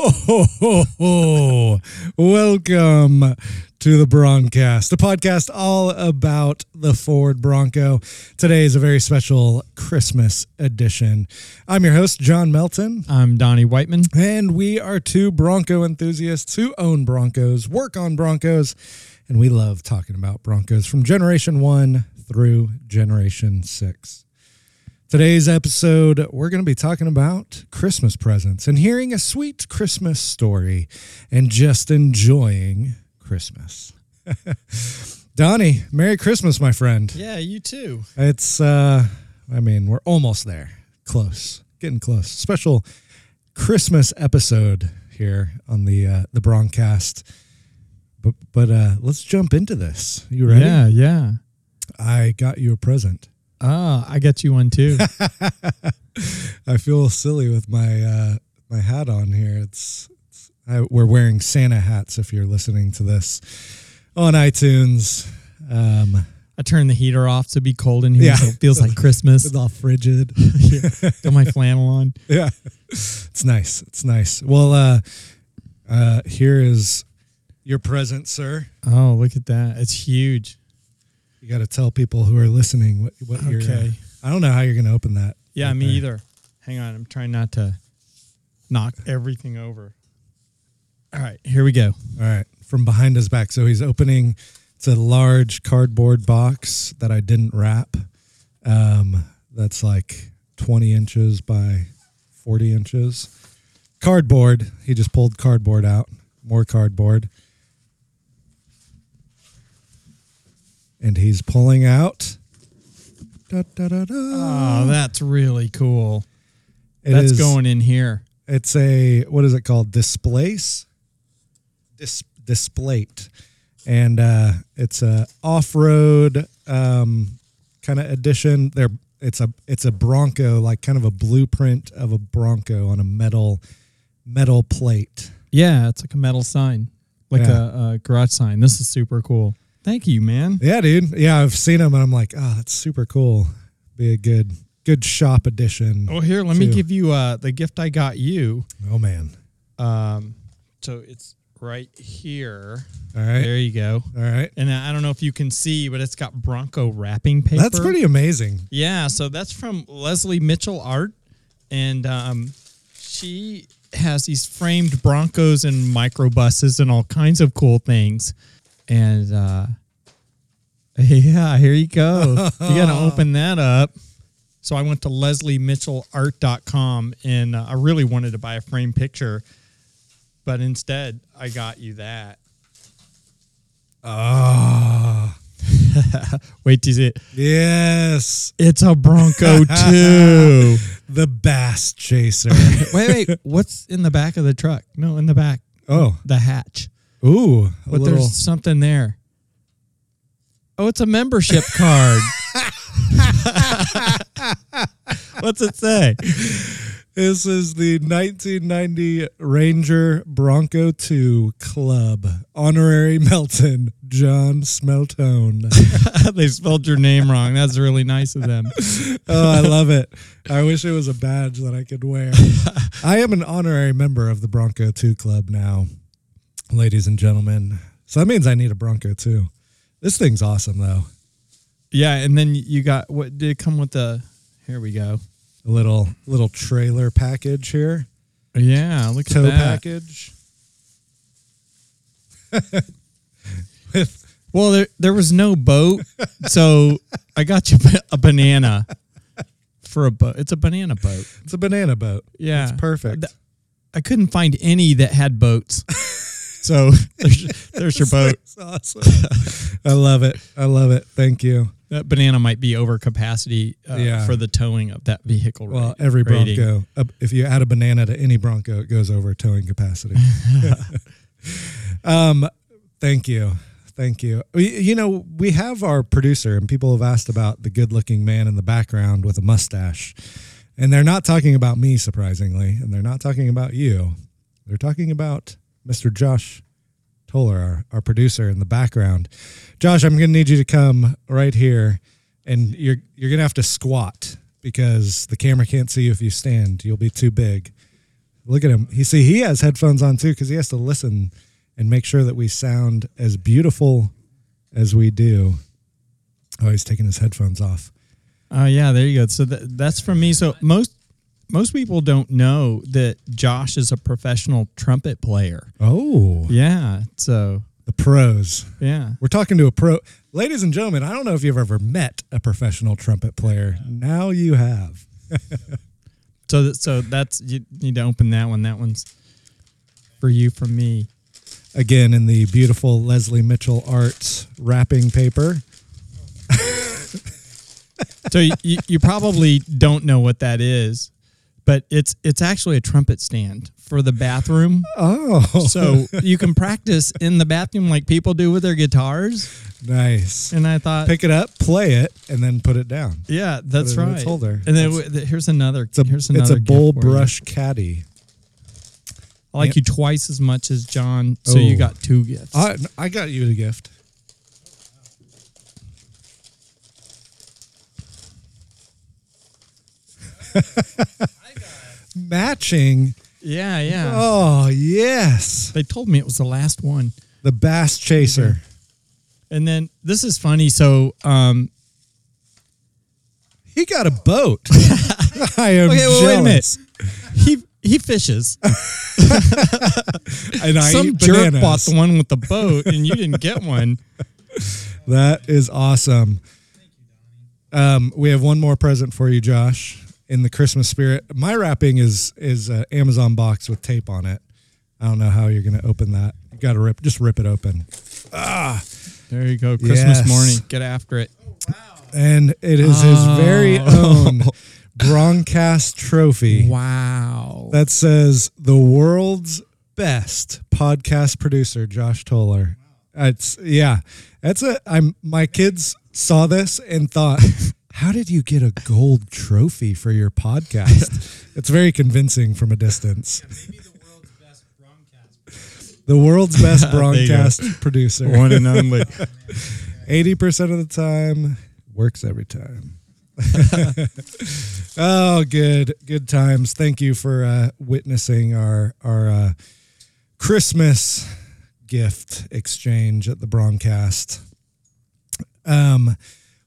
ho, ho, ho. Welcome to the Broncast, a podcast all about the Ford Bronco. Today is a very special Christmas edition. I'm your host, Jon Melton, I'm Donnie Whiteman. and we are two Bronco enthusiasts who own Broncos, work on Broncos, and we love talking about Broncos from generation one through generation six. Today's episode, we're going to be talking about Christmas presents and hearing a sweet Christmas story and just enjoying Christmas. Donnie, Merry Christmas, my friend. Yeah, you too. It's, uh, I mean, we're almost there. Close, getting close. Special Christmas episode here on the uh, the Broncast. But but uh, let's jump into this. You ready? Yeah, yeah. I got you a present. Ah, I got you one too. I feel silly with my uh, my hat on here. It's, it's I, we're wearing Santa hats. If you're listening to this on iTunes, um, I turned the heater off to be cold in here, Yeah. so it feels like Christmas. it's all frigid. Got my flannel on. yeah, it's nice. It's nice. Well, uh, uh, here is your present, sir. Oh, look at that! It's huge. You got to tell people who are listening what what you're. Okay. I don't know how you're going to open that. Yeah, right me there. either. Hang on, I'm trying not to knock everything over. All right, here we go. All right, from behind his back. So he's opening. It's a large cardboard box that I didn't wrap. Um, that's like 20 inches by 40 inches. Cardboard. He just pulled cardboard out. More cardboard. And he's pulling out. Da, da, da, da. Oh, that's really cool. It that's is- going in here. It's a what is it called? Displace, Dis, Displate, and uh, it's a off-road um, kind of edition. There, it's a it's a Bronco, like kind of a blueprint of a Bronco on a metal metal plate. Yeah, it's like a metal sign, like Yeah. a, a garage sign. This is super cool. Thank you, man. Yeah, dude. Yeah, I've seen them, and I'm like, oh, that's super cool. Be a good good shop edition. Oh, here, let me give you uh, the gift I got you. Oh man. Um, so it's right here. All right. There you go. All right. And I don't know if you can see, but it's got Bronco wrapping paper. That's pretty amazing. Yeah. So that's from Leslie Mitchell Art, and um, she has these framed Broncos and microbuses and all kinds of cool things. And uh, yeah, here you go. you got to open that up. So I went to lesliemitchellart.com and uh, I really wanted to buy a framed picture, but instead I got you that. Ah. Wait is it. Yes. It's a Bronco too. The Bass Chaser. wait, wait. What's in the back of the truck? No, in the back. oh. The hatch. Ooh. But little. there's something there. Oh, it's a membership card. What's it say? This is the 1990 Ranger Bronco 2 Club. Honorary Melton, John Smeltone. they spelled your name wrong. That's really nice of them. oh, I love it. I wish it was a badge that I could wear. I am an honorary member of the Bronco 2 Club now, ladies and gentlemen. So that means I need a Bronco too. This thing's awesome though. Yeah, and then you got what did it come with the here we go. A little little trailer package here. Yeah, look Tow at that. package. With Well, there there was no boat, so I got you a banana for a boat. It's a banana boat. it's a banana boat. Yeah, It's perfect. I couldn't find any that had boats. So there's, there's your boat. It's awesome. I love it. I love it. Thank you. That banana might be over capacity uh, Yeah. for the towing of that vehicle. Well, rate- every. Bronco, uh, if you add a banana to any Bronco, it goes over towing capacity. um, thank you. Thank you. We, you know, we have our producer, and people have asked about the good looking man in the background with a mustache. And they're not talking about me, surprisingly, and they're not talking about you. They're talking about Mr. Josh Toller, our, our producer in the background. Josh, I'm going to need you to come right here, and you're you're going to have to squat because the camera can't see you if you stand. You'll be too big. Look at him. He see he has headphones on too because he has to listen and make sure that we sound as beautiful as we do. Oh, he's taking his headphones off. Oh yeah, there you go. So th- that's from me. So most most people don't know that Josh is a professional trumpet player. Oh, Yeah. So the pros. yeah. We're talking to a pro. Ladies and gentlemen, I don't know if you've ever met a professional trumpet player. Now you have. So that, so that's you need to open that one. That one's for you from me. Again, in the beautiful Leslie Mitchell Arts wrapping paper. So you, you, you probably don't know what that is, but it's it's actually a trumpet stand for the bathroom. Oh, So you can practice in the bathroom like people do with their guitars. nice. And I thought, Pick it up, play it, and then put it down. yeah, that's right. its holder. And then That's- here's another. It's a, here's it's a bull for you. brush caddy. I like Yep. you twice as much as John, so you Oh. got two gifts. I, I got you a gift. Matching. yeah, yeah. Oh, yes. They told me it was the last one. The Bass Chaser. And then this is funny. So, um, He got a boat. I am okay, well, wait a minute. jealous. He he fishes. And I Some eat jerk bananas. bought the one with the boat, and you didn't get one. That is awesome. Um, we have one more present for you, Josh, in the Christmas spirit. My wrapping is is an Amazon box with tape on it. I don't know how you're going to open that. You got to rip, just rip it open. Ah, there you go. Christmas Yes. morning. Get after it. And it is his very Oh. own Broncast trophy Wow. that says the world's best podcast producer, Josh Toller. It's yeah. That's a I'm my kids saw this and thought, how did you get a gold trophy for your podcast? it's very convincing from a distance. Maybe the world's best broadcast. The world's best There you go. broadcast producer. one and only. Eighty percent of the time works every time. oh, good, good times. Thank you for uh, witnessing our our uh, Christmas gift exchange at the Broncast. Um,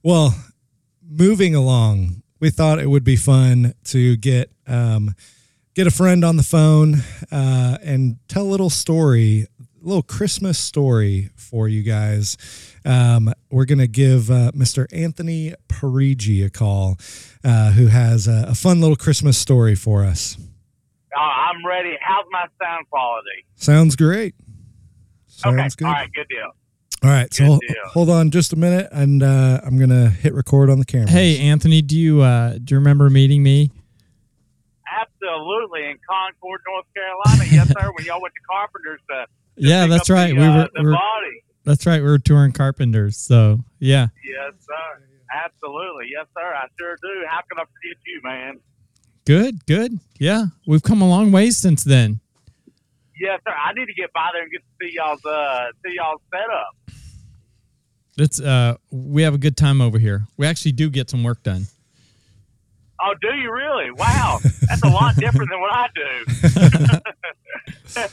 well, moving along, we thought it would be fun to get um, get a friend on the phone uh, and tell a little story, a little Christmas story for you guys. Um, we're going to give uh, Mr. Anthony Parigi a call, uh, who has a, a fun little Christmas story for us. Uh, I'm ready. How's my sound quality? Sounds great. Sounds okay. good. All right. Good deal. All right, so Good deal. hold on just a minute, and uh, I'm gonna hit record on the camera. Hey, Anthony, do you uh, do you remember meeting me? Absolutely. In Concord, North Carolina. yes, sir. When y'all went to Carpenters to Yeah, that's right. The, we uh, were, the we were body. that's right. We were touring Carpenters. So yeah. Yes, sir. Absolutely. Yes, sir. I sure do. How can I forget you, man? Good, good. Yeah, we've come a long ways since then. Yes, sir. I need to get by there and get to see y'all's uh see y'all's setup. It's uh, we have a good time over here. We actually do get some work done. Oh, do you really? Wow, that's a lot different than what I do.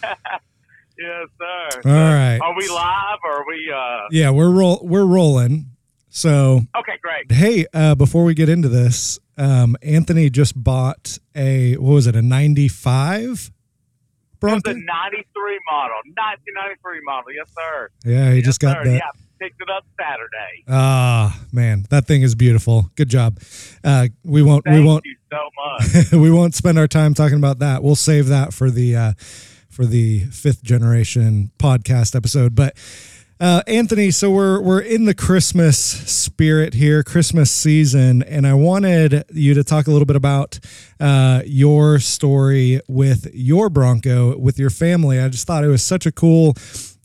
yes, sir. All right. Are we live or are we? uh Yeah, we're roll we're rolling. So Okay, great. hey, uh, before we get into this, um, Anthony just bought a what was it, a '95 It's Bronco? a '93 model, 1993 model. Yes, sir. Yeah, he yes, just got sir. that. Yeah, picked it up Saturday. Ah, man, that thing is beautiful. Good job. Uh, we won't Thank we won't you so much. we won't spend our time talking about that. We'll save that for the uh, for the fifth generation podcast episode. But uh, Anthony, so we're we're in the Christmas spirit here, Christmas season, and I wanted you to talk a little bit about uh, your story with your Bronco with your family. I just thought it was such a cool.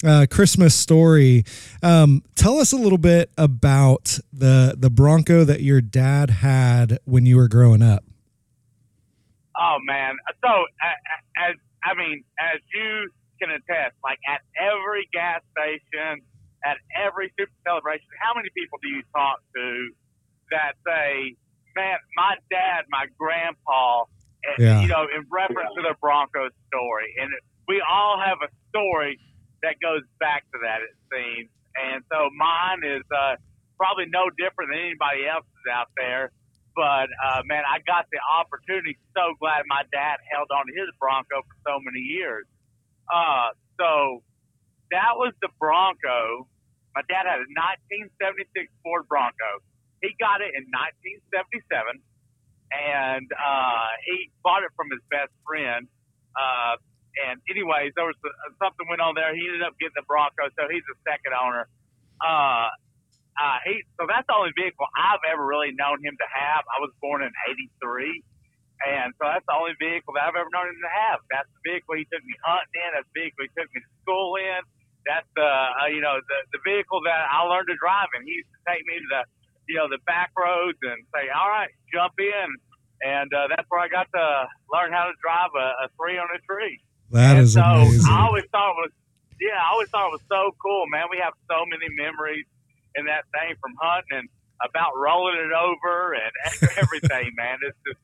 Uh, Christmas story. Um, tell us a little bit about the the Bronco that your dad had when you were growing up. Oh man! So uh, as I mean, as you can attest, like at every gas station, at every super celebration, how many people do you talk to that say, "Man, my dad, my grandpa, and, Yeah. you know, in reference to the Broncos story. And we all have a story that goes back to that, it seems. And so mine is uh, probably no different than anybody else's out there. But uh, man, I got the opportunity. So glad my dad held on to his Bronco for so many years. Uh, so that was the Bronco. My dad had a 1976 Ford Bronco. He got it in 1977, and uh, he bought it from his best friend. Uh, and anyways, there was uh, something went on there. He ended up getting the Bronco, so he's the second owner. Uh, uh, he so that's the only vehicle I've ever really known him to have. I was born in '83, and so that's the only vehicle that I've ever known him to have. That's the vehicle he took me hunting in. That's the vehicle he took me to school in. That's the uh, you know the the vehicle that I learned to drive in. He used to take me to the you know the back roads and say, "All right, jump in," and uh, that's where I got to learn how to drive a, a three on a tree. That And is so amazing. I always thought it was, yeah, I always thought it was so cool, man. We have so many memories in that thing from hunting and about rolling it over and everything, man. It's just,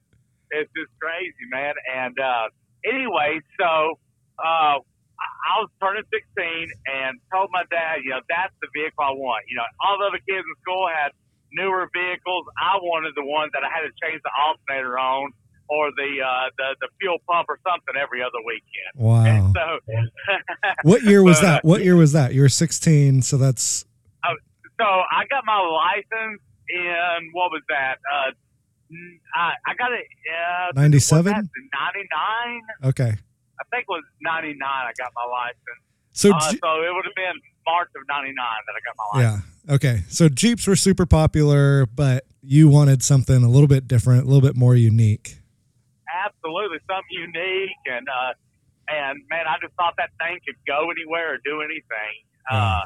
it's just crazy, man. And uh, anyway, so uh, I I was turning 16 and told my dad, you know, that's the vehicle I want. You know, all the other kids in school had newer vehicles. I wanted the one that I had to change the alternator on or the uh, the the fuel pump or something every other weekend. wow. And so, What year was uh, that? What year was that? You were 16, so that's so I got my license in what was that? Uh, I, I got it. Uh, 97? Ninety nine. okay. I think it was ninety nine. I got my license. So Uh, so it would have been March of ninety nine that I got my license. yeah. Okay. So Jeeps were super popular, but you wanted something a little bit different, a little bit more unique. Absolutely, something unique, and uh, and man, I just thought that thing could go anywhere or do anything. Uh,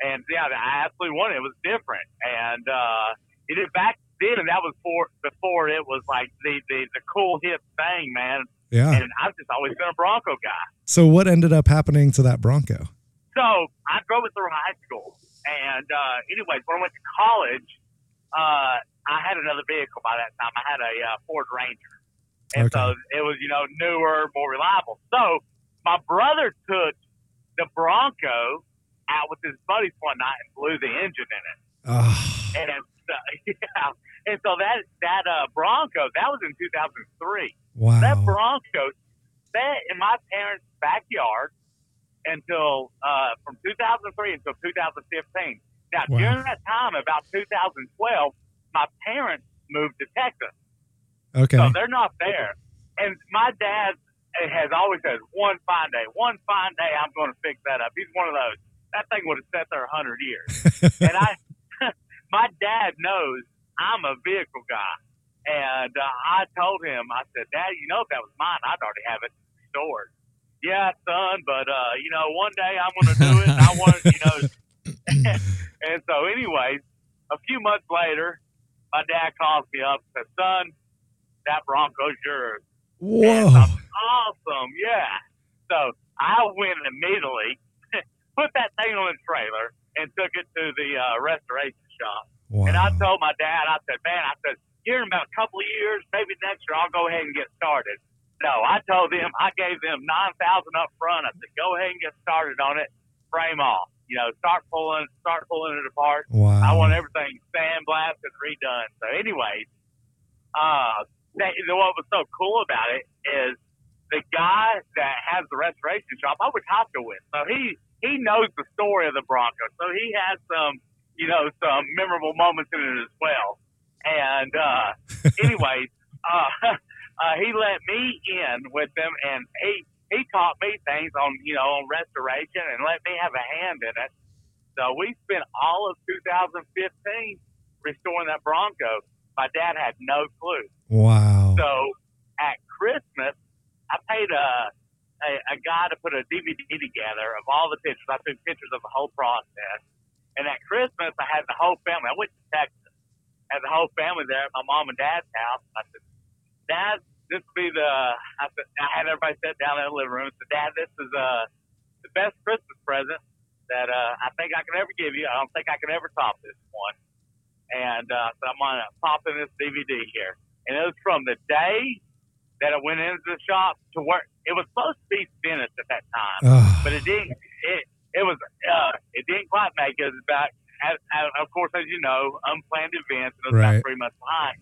and yeah, I absolutely wanted it. It was different, and uh, it is back then, and that was for before it was like the the, the cool hip thing, man. Yeah. And I've just always been a Bronco guy. So what ended up happening to that Bronco? So I drove it through high school, and uh, anyways, when I went to college, uh, I had another vehicle by that time. I had a uh, Ford Ranger, and so it was you know newer, more reliable. So my brother took the Bronco out with his buddies one night and blew the engine in it, Ah, and uh, yeah, and so that that uh, Bronco that was in 2003. wow. That Bronco sat in my parents' backyard until uh, from 2003 until 2015. Now, Wow. during that time, about 2012, my parents moved to Texas, Okay. so they're not there. And my dad has always said, "One fine day, one fine day, I'm going to fix that up." He's one of those. That thing would have sat there a hundred years. and I, my dad knows I'm a vehicle guy, and uh, I told him, I said, Dad, you know, if that was mine, I'd already have it stored. Yeah, son, but uh, you know, one day I'm going to do it. And I want, to, you know. and so, anyways, a few months later, my dad calls me up and says, "Son, that Bronco's yours." Whoa. Awesome, yeah. So I went immediately, put that thing on the trailer, and took it to the uh, restoration shop. Wow. And I told my dad, I said, man, I said, here in about a couple of years, maybe next year, I'll go ahead and get started. No, I told them, I gave them nine thousand up front. I said, go ahead and get started on it, frame off. You know, start pulling it apart. wow. I want everything sandblasted, redone. So, anyways, uh, that, what was so cool about it is the guy that has the restoration shop I went to high school with. So he he knows the story of the Broncos. So he has some you know some memorable moments in it as well. And uh, anyways, uh, uh, he let me in with them, and he he taught me things on you know on restoration and let me have a hand in it. So we spent all of 2015 restoring that Bronco. My dad had no clue. Wow. So at Christmas, I paid a, a a guy to put a DVD together of all the pictures. I took pictures of the whole process. And at Christmas, I had the whole family. I went to Texas, had the whole family there at my mom and dad's house. I said, Dad, this will be the. I said, I had everybody sit down in the living room. I said, Dad, this is uh the best Christmas present that uh, I think I can ever give you. I don't think I can ever top this one. And uh, so I'm gonna pop in this DVD here, and it was from the day that I went into the shop to work. it was supposed to be finished at that time, Ugh. but it didn't. It it was uh, it didn't quite make it. It was about, as, as, of course, as you know, unplanned events, and it was Right. about three months behind.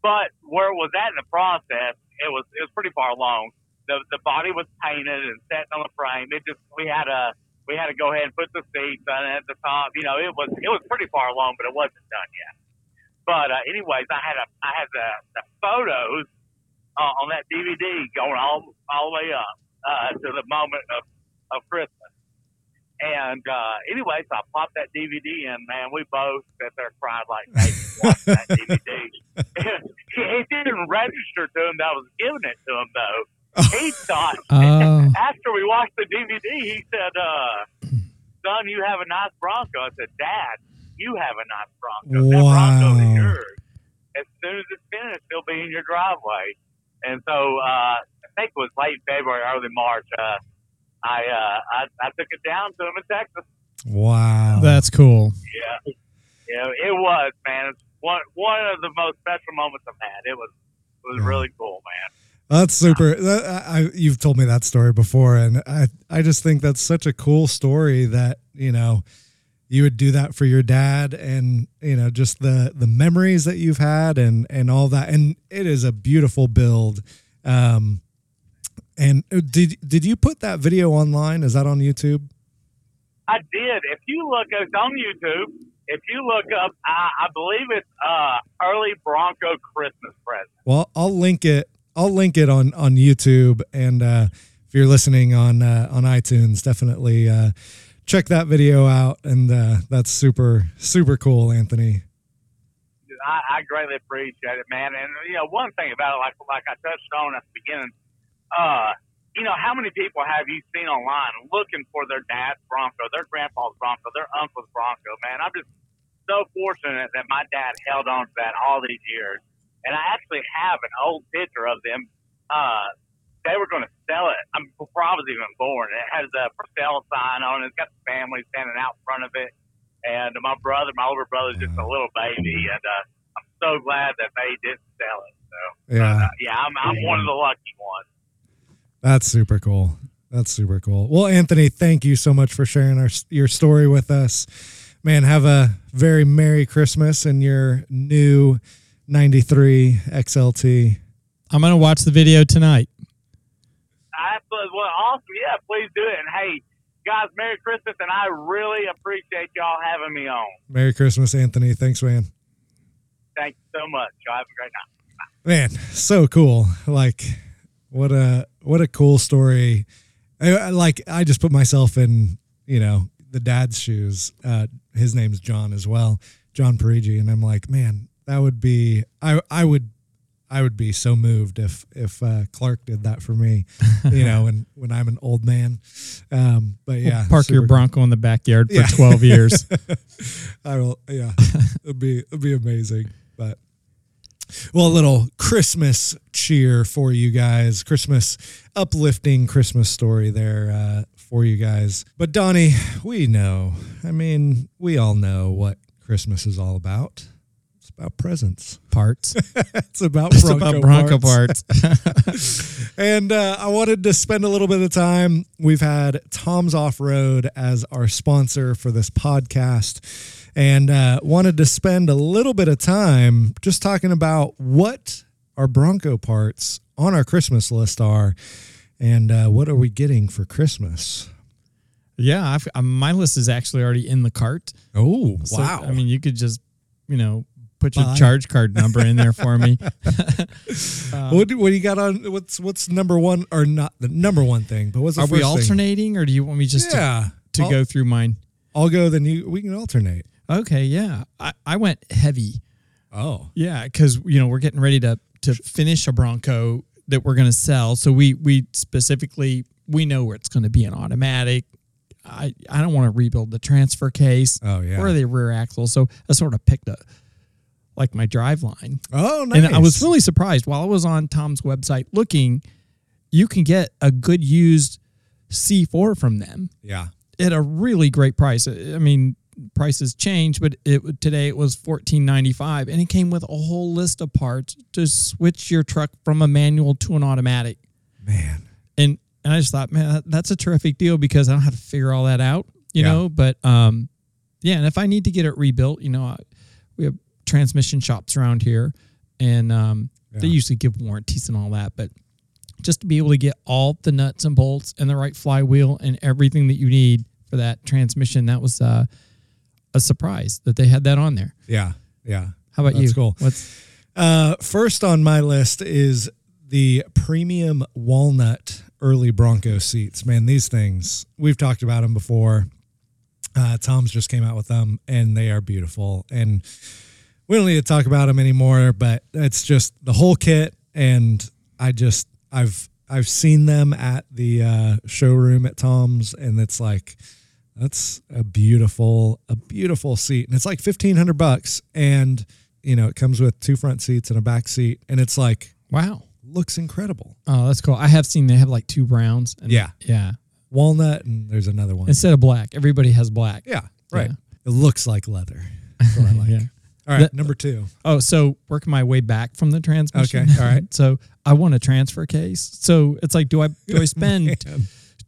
But where it was at in the process, it was it was pretty far along. The the body was painted and set on the frame. It just we had a we had to go ahead and put the seats on at the top. You know, it was it was pretty far along, but it wasn't done yet. But uh, anyways, I had a I had the, the photos uh, on that DVD going all all the way up uh, to the moment of, of Christmas. And uh, anyway, so I popped that DVD in, man. We both sat there cried like babies watching that DVD. it didn't register to him that I was giving it to him, though. He thought, Oh, after we watched the DVD, he said, uh, son, you have a nice Bronco. I said, Dad, you have a nice Bronco. That Bronco Wow. is yours. As soon as it's finished, it'll be in your driveway. And so uh, I think it was late February, early March. Uh, I, uh, I I took it down to him in Texas. Wow. that's cool. Yeah, yeah, it was man. It's one one of the most special moments I've had. It was it was Yeah. really cool, man. That's super. That, I, I- you've told me that story before, and I, I just think that's such a cool story that you know you would do that for your dad, and you know just the the memories that you've had, and and all that, and it is a beautiful build. Um, and uh, did did you put that video online? Is that on YouTube? I did. If you look, it's on YouTube. If you look up, I, I believe it's uh, early Bronco Christmas present. Well, I'll link it. I'll link it on on YouTube, and uh, if you're listening on uh, on iTunes, definitely uh, check that video out. And uh, that's super super cool, Anthony. I, I greatly appreciate it, man. And you know, one thing about it, like like I touched on at the beginning, uh, you know, how many people have you seen online looking for their dad's Bronco, their grandpa's Bronco, their uncle's Bronco? Man, I'm just so fortunate that my dad held on to that all these years. And I actually have an old picture of them. Uh, they were going to sell it before I was even born. It has a for sale sign on it. It's got the family standing out in front of it. And my brother, my older brother's just a little baby. And uh, I'm so glad that they didn't sell it. So, Yeah, uh, yeah, I'm, I'm one of the lucky ones. that's super cool. That's super cool. Well, Anthony, thank you so much for sharing our your story with us. Man, have a very merry Christmas in your new '93 XLT. I'm gonna watch the video tonight. Absolutely. Well, awesome. Yeah, please do it. And hey, guys, Merry Christmas. And I really appreciate y'all having me on. Merry Christmas, Anthony. Thanks, man. Thank you so much. Y'all have a great night. man so cool like what a what a cool story I, I- like i just put myself in you know the dad's shoes uh his name's john as well john parigi and i'm like man that would be i i would i would be so moved if if uh clark did that for me you know when when i'm an old man um but yeah Park your Bronco in the backyard for Yeah. 12 years. I will. Yeah, it'd be it'd be amazing. But well, a little Christmas cheer for you guys. Christmas uplifting Christmas story there uh, for you guys. But Donnie, we know. I mean, we all know what Christmas is all about. It's about presents. Parts. It's about It's Bronco, about Bronco parts. parts. And uh, I wanted to spend a little bit of time. We've had Tom's Off Road as our sponsor for this podcast, and uh, wanted to spend a little bit of time just talking about what our Bronco parts on our Christmas list are, and uh, what are we getting for Christmas. yeah, I've, uh, my list is actually already in the cart. Oh So, I mean, you could just, you know, put your charge card number in there for me. Uh, what, do- what do you got on? What's what's number one or not the number one thing? But what's the Are we first thing? alternating, or do you want me just Yeah, to, to I'll, go through mine? I'll go. Then you we can alternate. Okay, yeah, I, I went heavy. Oh, Yeah, because you know we're getting ready to to finish a Bronco that we're going to sell. So we we specifically we know where it's going to be an automatic. I I don't want to rebuild the transfer case oh yeah. or the rear axle. So I sort of picked a like my drive line. Oh, nice. And I was really surprised while I was on Tom's website looking, you can get a good used C4 from them yeah. at a really great price. I mean, prices change, but it today it was fourteen ninety five, and it came with a whole list of parts to switch your truck from a manual to an automatic. Man. And and I just thought, man, that's a terrific deal because I don't have to figure all that out, you Yeah. know. But um, yeah, and if I need to get it rebuilt, you know, I, we have transmission shops around here, and um, they usually give warranties and all that, but just to be able to get all the nuts and bolts and the right flywheel and everything that you need for that transmission, that was uh, a surprise that they had that on there. Yeah. Yeah. How about That's you? cool. What's Uh, first on my list is the premium walnut early Bronco seats. Man, these things, we've talked about them before. Uh, Tom's just came out with them and they are beautiful. And we don't need to talk about them anymore, but it's just the whole kit. And I just, I've, I've seen them at the uh, showroom at Tom's and it's like, that's a beautiful, a beautiful seat. And it's like 1500 bucks. And, you know, it comes with two front seats and a back seat. And it's like, wow? looks incredible. Oh, that's cool. I have seen they have like two browns. And Yeah. yeah. Walnut and there's another one. Instead of black, everybody has black. yeah. Right. Yeah. It looks like leather. That's what I like. Yeah. All right. That- number two. Oh, so working my way back from the transmission. Okay, all right. So I want a transfer case. So it's like, do I do I spend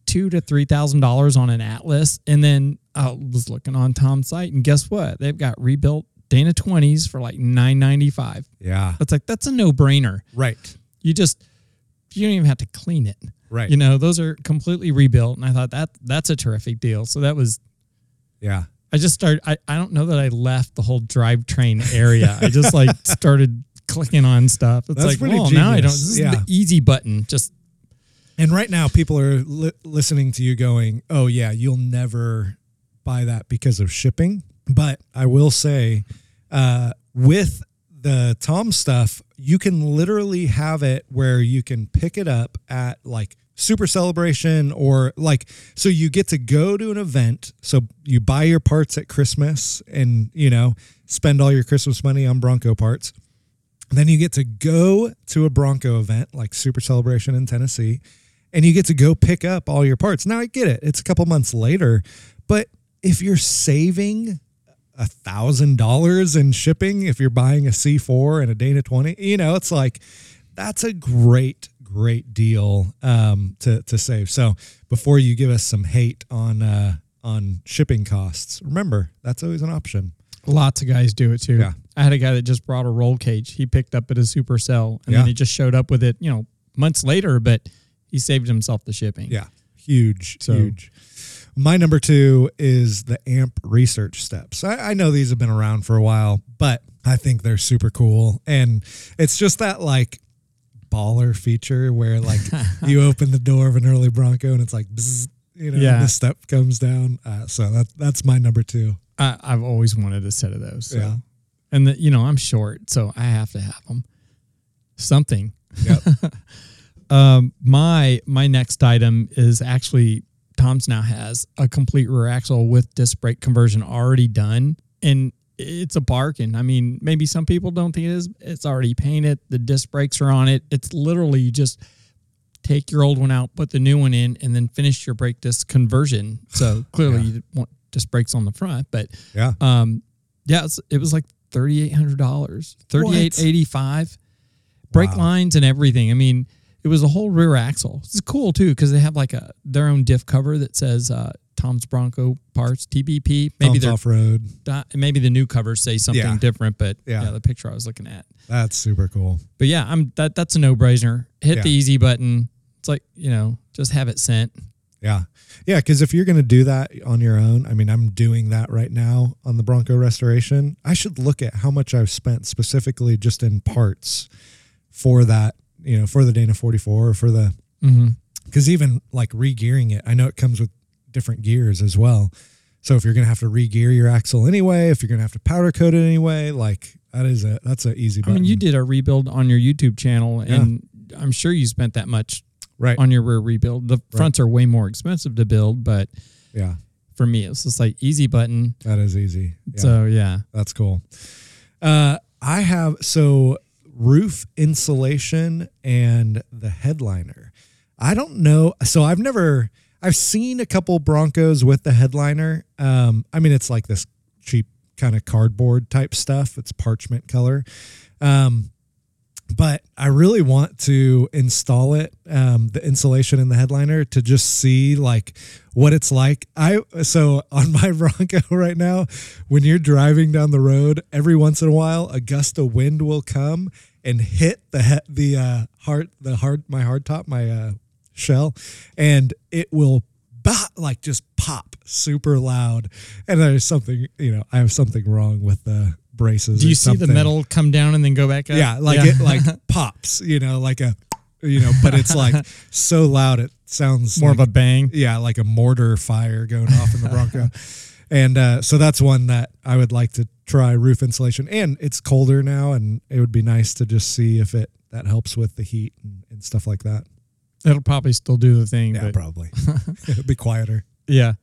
two to three thousand dollars on an Atlas? And then I was looking on Tom's site, and guess what? They've got rebuilt Dana twenties for like nine ninety five. Yeah. It's like that's a no brainer. Right. You just you don't even have to clean it. Right. You know, those are completely rebuilt, and I thought that that's a terrific deal. So that was yeah. I just started. I, I don't know that I left the whole drivetrain area. I just like started clicking on stuff. It's That's like, well, now I don't. genius. This is Yeah. the easy button. Just And right now, people are li- listening to you going, "Oh yeah, you'll never buy that because of shipping." But I will say, uh, with the Tom stuff, you can literally have it where you can pick it up at like Super Celebration or like so you get to go to an event. So you buy your parts at Christmas and you know spend all your Christmas money on Bronco parts. Then you get to go to a Bronco event like Super Celebration in Tennessee, and you get to go pick up all your parts. Now I get it; it's a couple months later, but if you're saving a thousand dollars in shipping, if you're buying a C4 and a Dana 20, you know, it's like that's a great, great deal um, to to save. So before you give us some hate on uh, on shipping costs, remember that's always an option. lots of guys do it too. Yeah. I had a guy that just brought a roll cage. He picked up at a supercell, and Yeah. then he just showed up with it. You know, months later, but he saved himself the shipping. Yeah, huge, So- huge. My number two is the AMP research steps. I, I know these have been around for a while, but I think they're super cool. And it's just that like baller feature where like you open the door of an early Bronco and it's like, bzz, you know, Yeah. the step comes down. Uh, so that that's my number two. I, I've always wanted a set of those. So. Yeah. And the, you know, I'm short, so I have to have them. Something. Yep. Um, my my next item is actually Tom's now has a complete rear axle with disc brake conversion already done, and it's a bargain. I mean, maybe some people don't think it is. It's already painted. The disc brakes are on it. It's literally you just take your old one out, put the new one in, and then finish your brake disc conversion. So clearly, Yeah. you want disc brakes on the front, but yeah. um, yeah, it was like thirty eight hundred dollars, thirty eight eighty five, brake Wow. lines and everything. I mean, it was a whole rear axle. It's cool too because they have like a their own diff cover that says uh, Tom's Bronco parts TBP. Maybe Tom's they're off road. maybe the new covers say something Yeah. different, but Yeah. yeah. the picture I was looking at. That's super cool. But yeah, I'm that that's a no brainer. Hit the easy button. It's like you know, just have it sent. Yeah. Yeah. Because if you're going to do that on your own, I mean, I'm doing that right now on the Bronco restoration. I should look at how much I've spent specifically just in parts for that, you know, for the Dana 44 or for the, Mm-hmm. because even like re gearing it, I know it comes with different gears as well. So if you're going to have to re gear your axle anyway, if you're going to have to powder coat it anyway, like that is a, that's an easy I button. mean, you did a rebuild on your YouTube channel, Yeah. and I'm sure you spent that much Right. on your rear rebuild. The fronts are way more expensive to build, but Yeah. for me, it's just like easy button. That is easy. Yeah. So yeah, That's cool. Uh, I have so roof insulation and the headliner. I don't know. So I've never. I've seen a couple Broncos with the headliner. Um, I mean, it's like this cheap kind of cardboard type stuff. It's parchment color. Um, but I really want to install it, um, the insulation in the headliner to just see like what it's like. I so on my Bronco right now, when you're driving down the road, every once in a while, a gust of wind will come and hit the he- the uh, hard the hard my hard top my uh, shell, and it will bah, like just pop super loud. And there's something you know I have something wrong with the braces. Do you see the metal come down and then go back up? Yeah, like it like pops, you know, like a you know, but it's like so loud it sounds more like, of a bang. yeah, like a mortar fire going off in the Bronco. and uh, so that's one that I would like to try roof insulation. And it's colder now, and it would be nice to just see if it that helps with the heat and, and stuff like that. It'll probably still do the thing. Yeah, but probably. It'll be quieter. Yeah.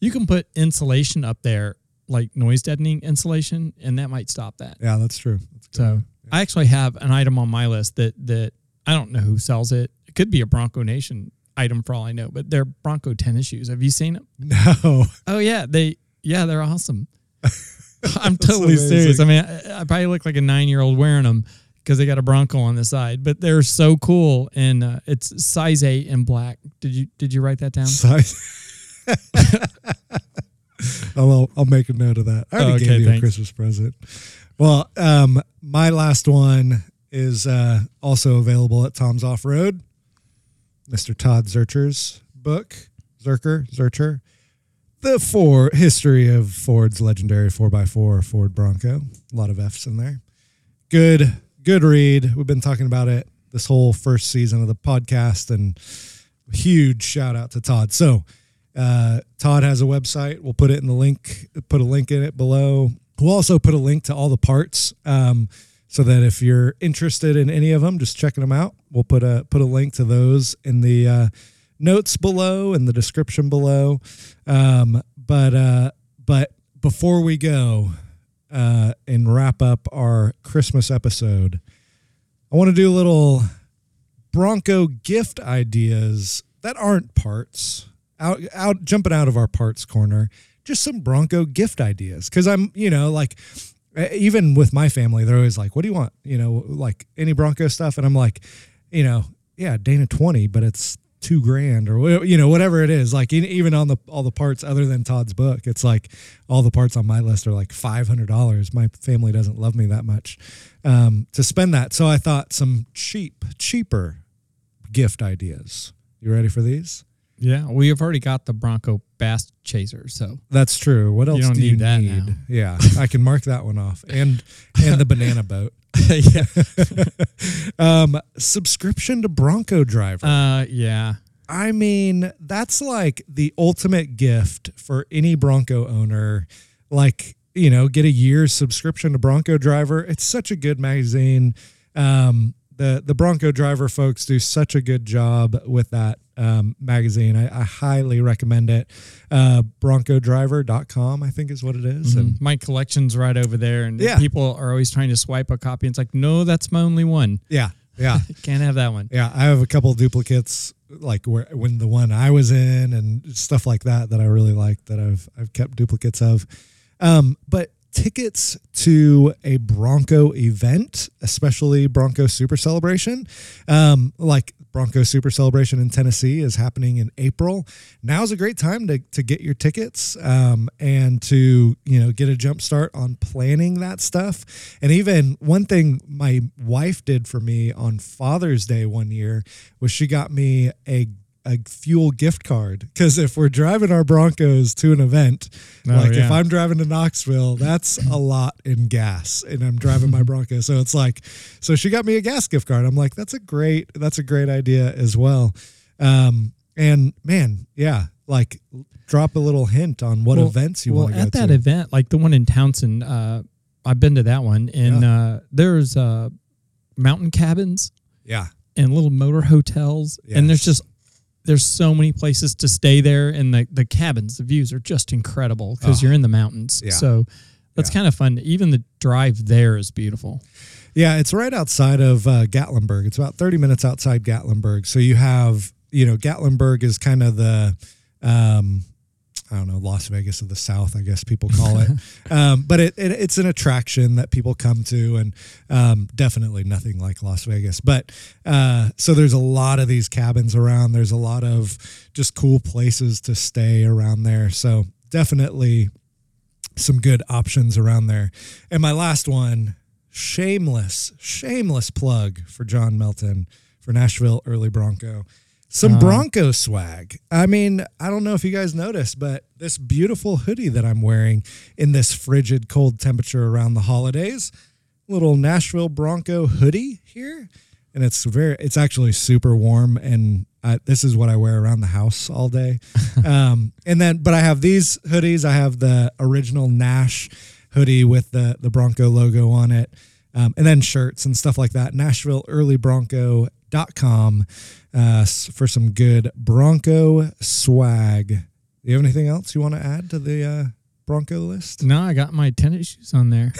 You can put insulation up there, like noise deadening insulation, and that might stop that. Yeah, that's true. That's. So I actually have an item on my list that that I don't know who sells it. It could be a Bronco Nation item for all I know, but they're Bronco tennis shoes. Have you seen them? no, Oh yeah, they yeah they're awesome. I'm totally amazing. serious. I mean, I, I probably look like a nine year old wearing them because they got a Bronco on the side, but they're so cool and uh, it's size eight in black. Did you did you write that down? size. oh, well, I'll make a note of that. I already Oh, okay, gave you a. Christmas present. Well, um, my last one is uh, also available at Tom's Off Road. Mr. Todd Zuercher's book, Zerker, Zuercher, the four history of Ford's legendary 4x4 Ford Bronco. A lot of F's in there. Good, good read. We've been talking about it this whole first season of the podcast, and huge shout out to Todd. So, uh, Todd has a website. We'll put it in the link, put a link in it below. We'll also put a link to all the parts. Um, so that if you're interested in any of them, just checking them out. We'll put a put a link to those in the uh, notes below and the description below. Um, but uh, but before we go uh, and wrap up our Christmas episode, I want to do little Bronco gift ideas that aren't parts. Out out jumping out of our parts corner, just some Bronco gift ideas cuz I'm, you know, like even with my family, they're always like, "What do you want?" You know, like any Bronco stuff, and I'm like, you know, yeah, Dana twenty, but it's two grand or you know whatever it is. Like even on the all the parts other than Todd's book, it's like all the parts on my list are like five hundred dollars. My family doesn't love me that much um, to spend that, so I thought some cheap, cheaper gift ideas. You ready for these? Yeah, we have already got the Bronco Bass Chaser, so That's true. What else don't do you need that need? now. Yeah, I can mark that one off, and and the banana boat. yeah, um, subscription to Bronco Driver. uh, yeah, I mean, that's like the ultimate gift for any Bronco owner. Like, you know, get a year's subscription to Bronco Driver. It's such a good magazine. Um, the the Bronco Driver folks do such a good job with that um, magazine. I, I highly recommend it. Uh, BroncoDriver.com, I think is what it is. And Mhm. my collection's right over there, and Yeah. people are always trying to swipe a copy. And it's like, no, that's my only one. yeah, yeah. Can't have that one. Yeah, I have a couple duplicates, like where when the one I was in and stuff like that that I really like that I've I've kept duplicates of. Um, but tickets to a Bronco event, especially Bronco Super Celebration, um, like Bronco Super Celebration in Tennessee is happening in April. Now's a great time to to get your tickets um, and to you know get a jump start on planning that stuff. And even one thing my wife did for me on Father's Day one year was she got me a a fuel gift card because if we're driving our Broncos to an event, Oh, like if. I'm driving to Knoxville, that's a lot in gas, and I'm driving my Bronco. So it's like, so she got me a gas gift card. I'm like, that's a great, that's a great idea as well. Um, and man, yeah, like drop a little hint on what Well- events you well, want to go at that event, like the one in Townsend, uh, I've been to that one, and uh, there's uh, mountain cabins yeah, and little motor hotels, and there's just there's so many places to stay there, and the the cabins, the views are just incredible because Oh. you're in the mountains. Yeah. So that's Yeah. kind of fun. Even the drive there is beautiful. Yeah, it's right outside of uh, Gatlinburg. It's about 30 minutes outside Gatlinburg. So you have, you know, Gatlinburg is kind of the, um, I don't know Las Vegas of the South, I guess people call it. um, but it, it it's an attraction that people come to, and um, definitely nothing like Las Vegas. But uh, so there's a lot of these cabins around. There's a lot of just cool places to stay around there. So definitely some good options around there. And my last one, shameless, shameless plug for Jon Melton for Nashville Early Bronco. Some Bronco swag. I mean, I don't know if you guys noticed, but this beautiful hoodie that I'm wearing in this frigid cold temperature around the holidays, little Nashville Bronco hoodie here. And it's very, it's actually super warm. And I, this is what I wear around the house all day. um, and then, but I have these hoodies. I have the original Nash hoodie with the, the Bronco logo on it. Um, and then shirts and stuff like that. NashvilleEarlyBronco.com uh, for some good Bronco swag. Do you have anything else you want to add to the uh, Bronco list? No, I got my tennis shoes on there.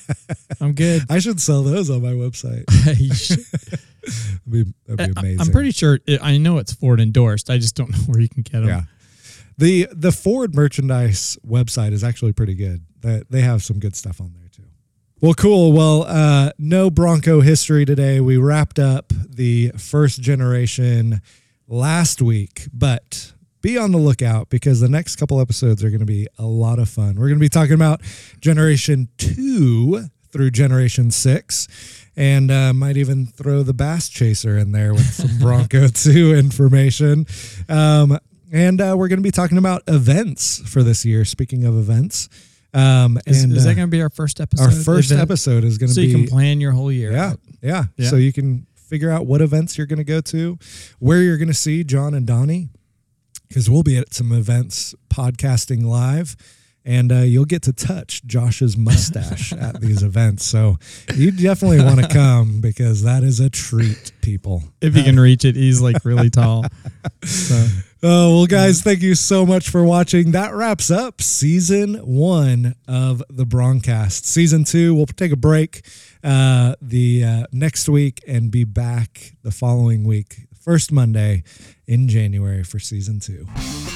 I'm good. I should sell those on my website. That'd be, that'd be amazing. I'm pretty sure. It, I know it's Ford endorsed. I just don't know where you can get them. Yeah. The the Ford merchandise website is actually pretty good. They, they have some good stuff on there. Well, cool. Well, uh, no Bronco history today. We wrapped up the first generation last week, but be on the lookout because the next couple episodes are going to be a lot of fun. We're going to be talking about generation two through generation six and uh, might even throw the bass chaser in there with some Bronco 2 information. Um, and uh, we're going to be talking about events for this year. Speaking of events, um, Is, and is uh, that going to be our first episode? our first event? episode is going to So be you can plan your whole year. yeah, yeah, Yeah. So you can figure out what events you're going to go to, where you're going to see Jon and Donnie, because we'll be at some events podcasting live. And uh, you'll get to touch Josh's mustache at these events. So you definitely want to come because that is a treat, people. If you can reach it, he's like really tall. So Oh, well, guys, thank you so much for watching. That wraps up season one of the Broncast. Season two, we'll take a break uh, the uh, next week and be back the following week, first Monday in January for season two.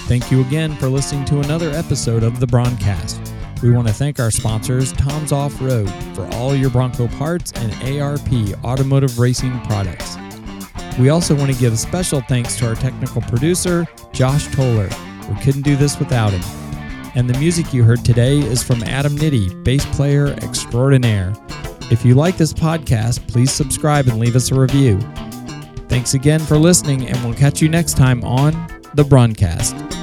Thank you again for listening to another episode of the Broncast. We want to thank our sponsors, Tom's Off Road, for all your Bronco parts and ARP automotive racing products. We also want to give a special thanks to our technical producer, Josh Toller. We couldn't do this without him. And the music you heard today is from Adam Nitty, bass player extraordinaire. If you like this podcast, please subscribe and leave us a review. Thanks again for listening, and we'll catch you next time on The Broncast.